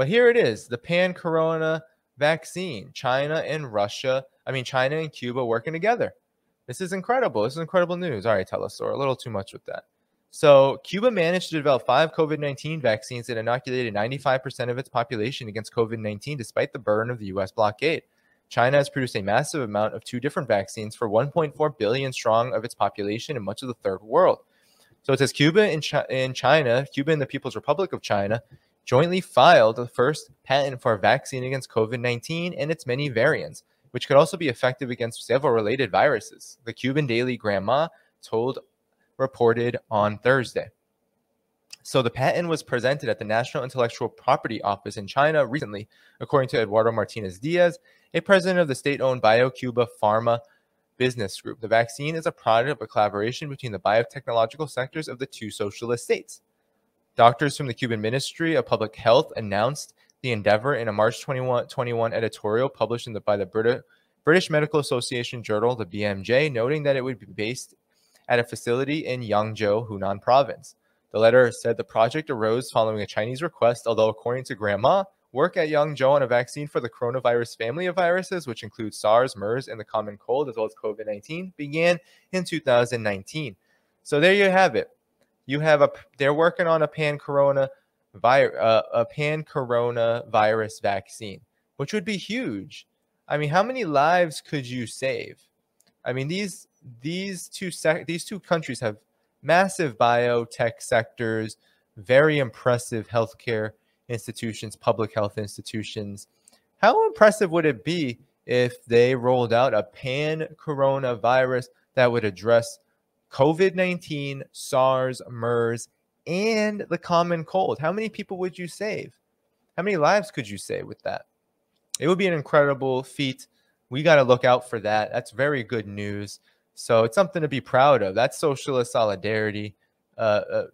But here it is the pan corona vaccine. China and Russia, I mean, China and Cuba working together. This is incredible. This is incredible news. All right, tell us, or a little too much with that. So, Cuba managed to develop five COVID 19 vaccines that inoculated 95% of its population against COVID 19 despite the burden of the US blockade. China has produced a massive amount of two different vaccines for 1.4 billion strong of its population in much of the third world. So it says Cuba and, Ch- China, Cuba and the People's Republic of China, jointly filed the first patent for a vaccine against COVID 19 and its many variants, which could also be effective against several related viruses. The Cuban Daily Granma told reported on Thursday. So the patent was presented at the National Intellectual Property Office in China recently, according to Eduardo Martinez Diaz, a president of the state-owned BioCuba Pharma business group. The vaccine is a product of a collaboration between the biotechnological sectors of the two socialist states. Doctors from the Cuban Ministry of Public Health announced the endeavor in a March 21, editorial published the, by the British, British Medical Association journal, the BMJ, noting that it would be based at a facility in Yongzhou, Hunan province. The letter said the project arose following a Chinese request, although according to Granma, work at Yongzhou on a vaccine for the coronavirus family of viruses, which includes SARS, MERS, and the common cold, as well as COVID 19, began in 2019. So there you have it. You have a they're working on a pan corona virus, uh, a pan coronavirus vaccine, which would be huge. I mean, how many lives could you save? I mean, these these two sec- these two countries have massive biotech sectors, very impressive healthcare institutions, public health institutions. How impressive would it be if they rolled out a pan coronavirus that would address COVID 19, SARS, MERS, and the common cold? How many people would you save? How many lives could you save with that? It would be an incredible feat. We got to look out for that. That's very good news. So it's something to be proud of. That's socialist solidarity. Uh, uh,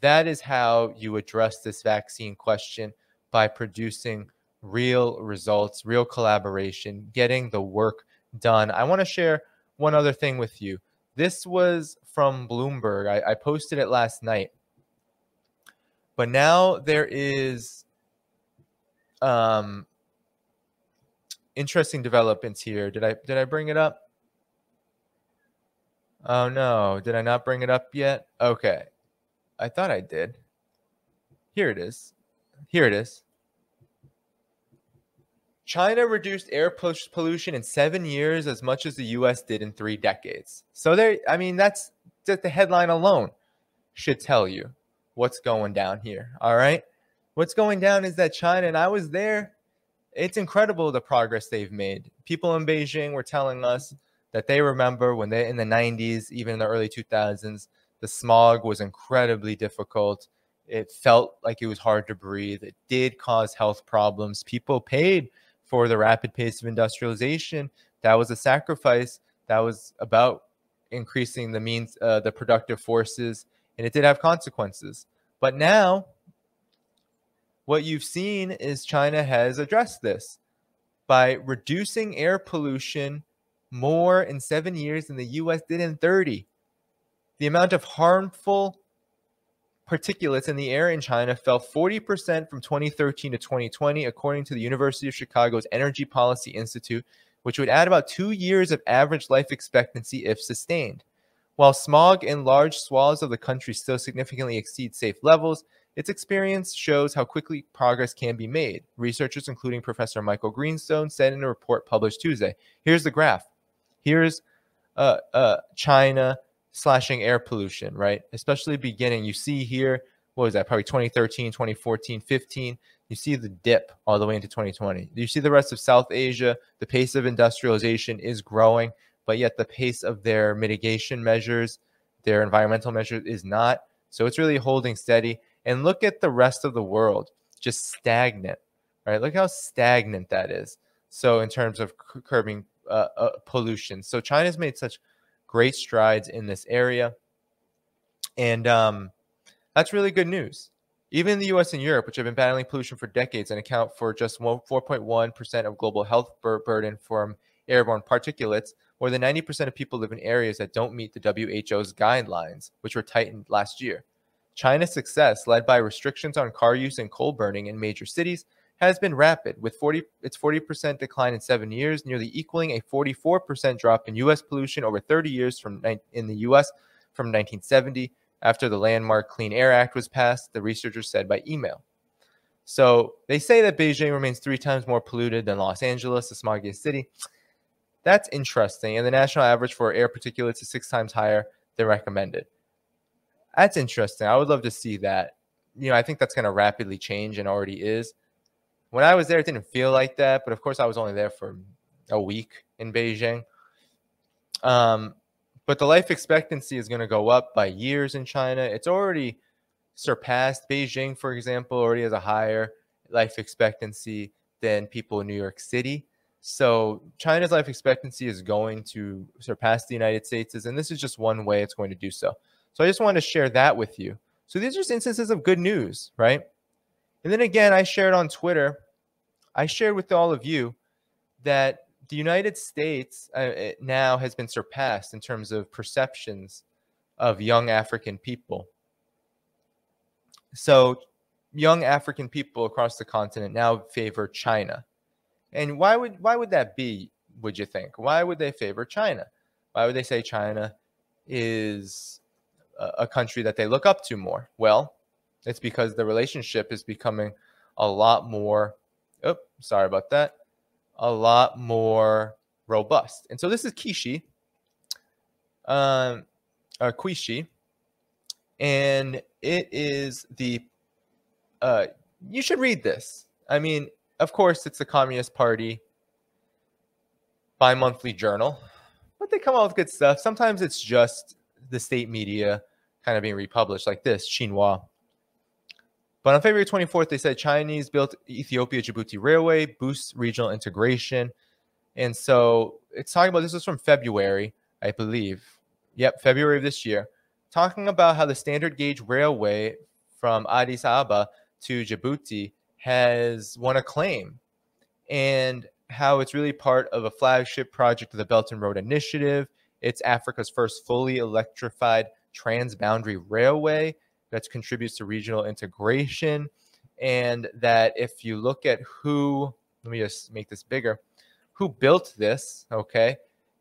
that is how you address this vaccine question by producing real results, real collaboration, getting the work done. I want to share one other thing with you. This was from Bloomberg. I, I posted it last night. But now there is um, interesting developments here. Did I did I bring it up? Oh no, did I not bring it up yet? Okay. I thought I did. Here it is. Here it is. China reduced air pollution in seven years as much as the US did in three decades. So there, I mean, that's just the headline alone should tell you what's going down here. All right. What's going down is that China, and I was there, it's incredible the progress they've made. People in Beijing were telling us that they remember when they in the 90s, even in the early 2000s, the smog was incredibly difficult. It felt like it was hard to breathe. It did cause health problems. People paid for the rapid pace of industrialization. That was a sacrifice. That was about increasing the means, uh, the productive forces, and it did have consequences. But now, what you've seen is China has addressed this by reducing air pollution more in seven years than the US did in 30. The amount of harmful particulates in the air in China fell 40% from 2013 to 2020, according to the University of Chicago's Energy Policy Institute, which would add about two years of average life expectancy if sustained. While smog in large swaths of the country still significantly exceeds safe levels, its experience shows how quickly progress can be made. Researchers, including Professor Michael Greenstone, said in a report published Tuesday. Here's the graph. Here's uh, uh, China slashing air pollution, right? Especially beginning. You see here, what was that? Probably 2013, 2014, 15. You see the dip all the way into 2020. You see the rest of South Asia, the pace of industrialization is growing, but yet the pace of their mitigation measures, their environmental measures is not. So it's really holding steady. And look at the rest of the world, just stagnant, right? Look how stagnant that is. So in terms of curbing uh, uh, pollution. So China's made such great strides in this area, and um, that's really good news. Even in the U.S. and Europe, which have been battling pollution for decades and account for just 4.1% of global health bur- burden from airborne particulates, more than 90% of people live in areas that don't meet the WHO's guidelines, which were tightened last year. China's success, led by restrictions on car use and coal burning in major cities, has been rapid, with 40 its 40% decline in seven years, nearly equaling a 44% drop in U.S. pollution over 30 years from in the U.S. from 1970 after the landmark Clean Air Act was passed. The researchers said by email. So they say that Beijing remains three times more polluted than Los Angeles, the smoggiest city. That's interesting. And the national average for air particulates is six times higher than recommended. That's interesting. I would love to see that. You know, I think that's going to rapidly change and already is. When I was there, it didn't feel like that, but of course, I was only there for a week in Beijing. Um, but the life expectancy is going to go up by years in China. It's already surpassed Beijing, for example, already has a higher life expectancy than people in New York City. So China's life expectancy is going to surpass the United States, and this is just one way it's going to do so. So I just wanted to share that with you. So these are just instances of good news, right? And then again, I shared on Twitter, I shared with all of you that the United States uh, now has been surpassed in terms of perceptions of young African people. So, young African people across the continent now favor China. And why would why would that be? Would you think? Why would they favor China? Why would they say China is a, a country that they look up to more? Well, it's because the relationship is becoming a lot more. Sorry about that. A lot more robust. And so this is Kishi, um, uh, Qishi, and it is the uh, you should read this. I mean, of course, it's the Communist Party bi-monthly journal, but they come out with good stuff. Sometimes it's just the state media kind of being republished, like this Xinhua. But on February 24th, they said Chinese built Ethiopia Djibouti Railway boosts regional integration. And so it's talking about this was from February, I believe. Yep, February of this year talking about how the standard gauge railway from Addis Ababa to Djibouti has won acclaim and how it's really part of a flagship project of the Belt and Road Initiative. It's Africa's first fully electrified transboundary railway that contributes to regional integration. And that if you look at who, let me just make this bigger, who built this, okay,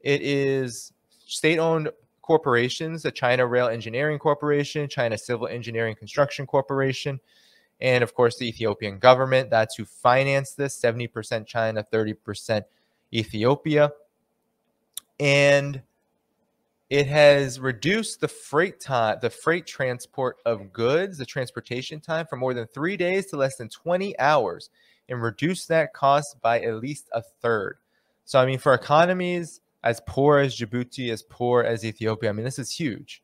it is state owned corporations the China Rail Engineering Corporation, China Civil Engineering Construction Corporation, and of course the Ethiopian government. That's who financed this 70% China, 30% Ethiopia. And it has reduced the freight time, the freight transport of goods, the transportation time from more than three days to less than 20 hours and reduced that cost by at least a third. So, I mean, for economies as poor as Djibouti, as poor as Ethiopia. I mean, this is huge.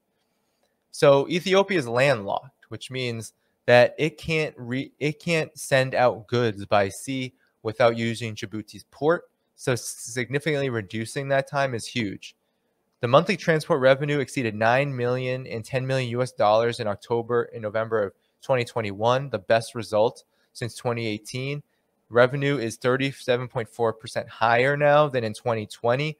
So Ethiopia is landlocked, which means that it can't re- it can't send out goods by sea without using Djibouti's port. So significantly reducing that time is huge. The monthly transport revenue exceeded 9 million and 10 million US dollars in October and November of 2021, the best result since 2018. Revenue is 37.4% higher now than in 2020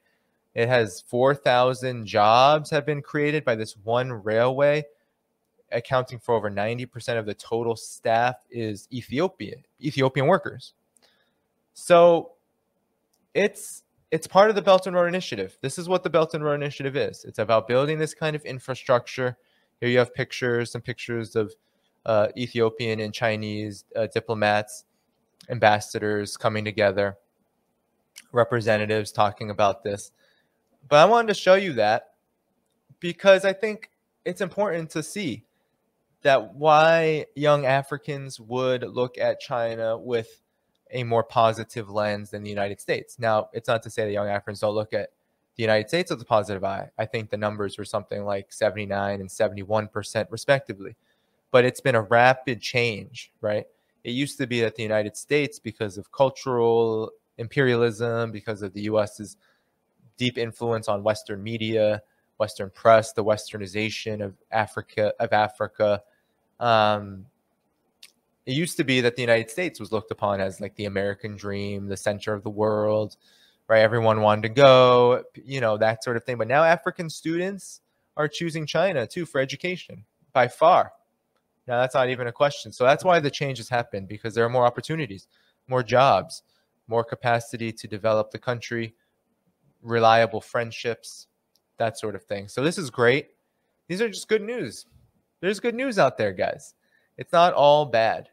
it has 4,000 jobs have been created by this one railway, accounting for over 90% of the total staff is Ethiopia, Ethiopian workers. So it's it's part of the Belt and Road Initiative. This is what the Belt and Road Initiative is. It's about building this kind of infrastructure. Here you have pictures, some pictures of uh, Ethiopian and Chinese uh, diplomats, ambassadors coming together, representatives talking about this. But I wanted to show you that because I think it's important to see that why young Africans would look at China with a more positive lens than the United States. Now, it's not to say that young Africans don't look at the United States with a positive eye. I think the numbers were something like 79 and 71% respectively. But it's been a rapid change, right? It used to be that the United States, because of cultural imperialism, because of the US's deep influence on Western media, Western press, the Westernization of Africa of Africa. Um, it used to be that the United States was looked upon as like the American dream, the center of the world, right? Everyone wanted to go, you know, that sort of thing. But now African students are choosing China too for education by far. Now that's not even a question. So that's why the change has happened because there are more opportunities. more jobs, more capacity to develop the country, reliable friendships, that sort of thing. So this is great. These are just good news. There's good news out there, guys. It's not all bad.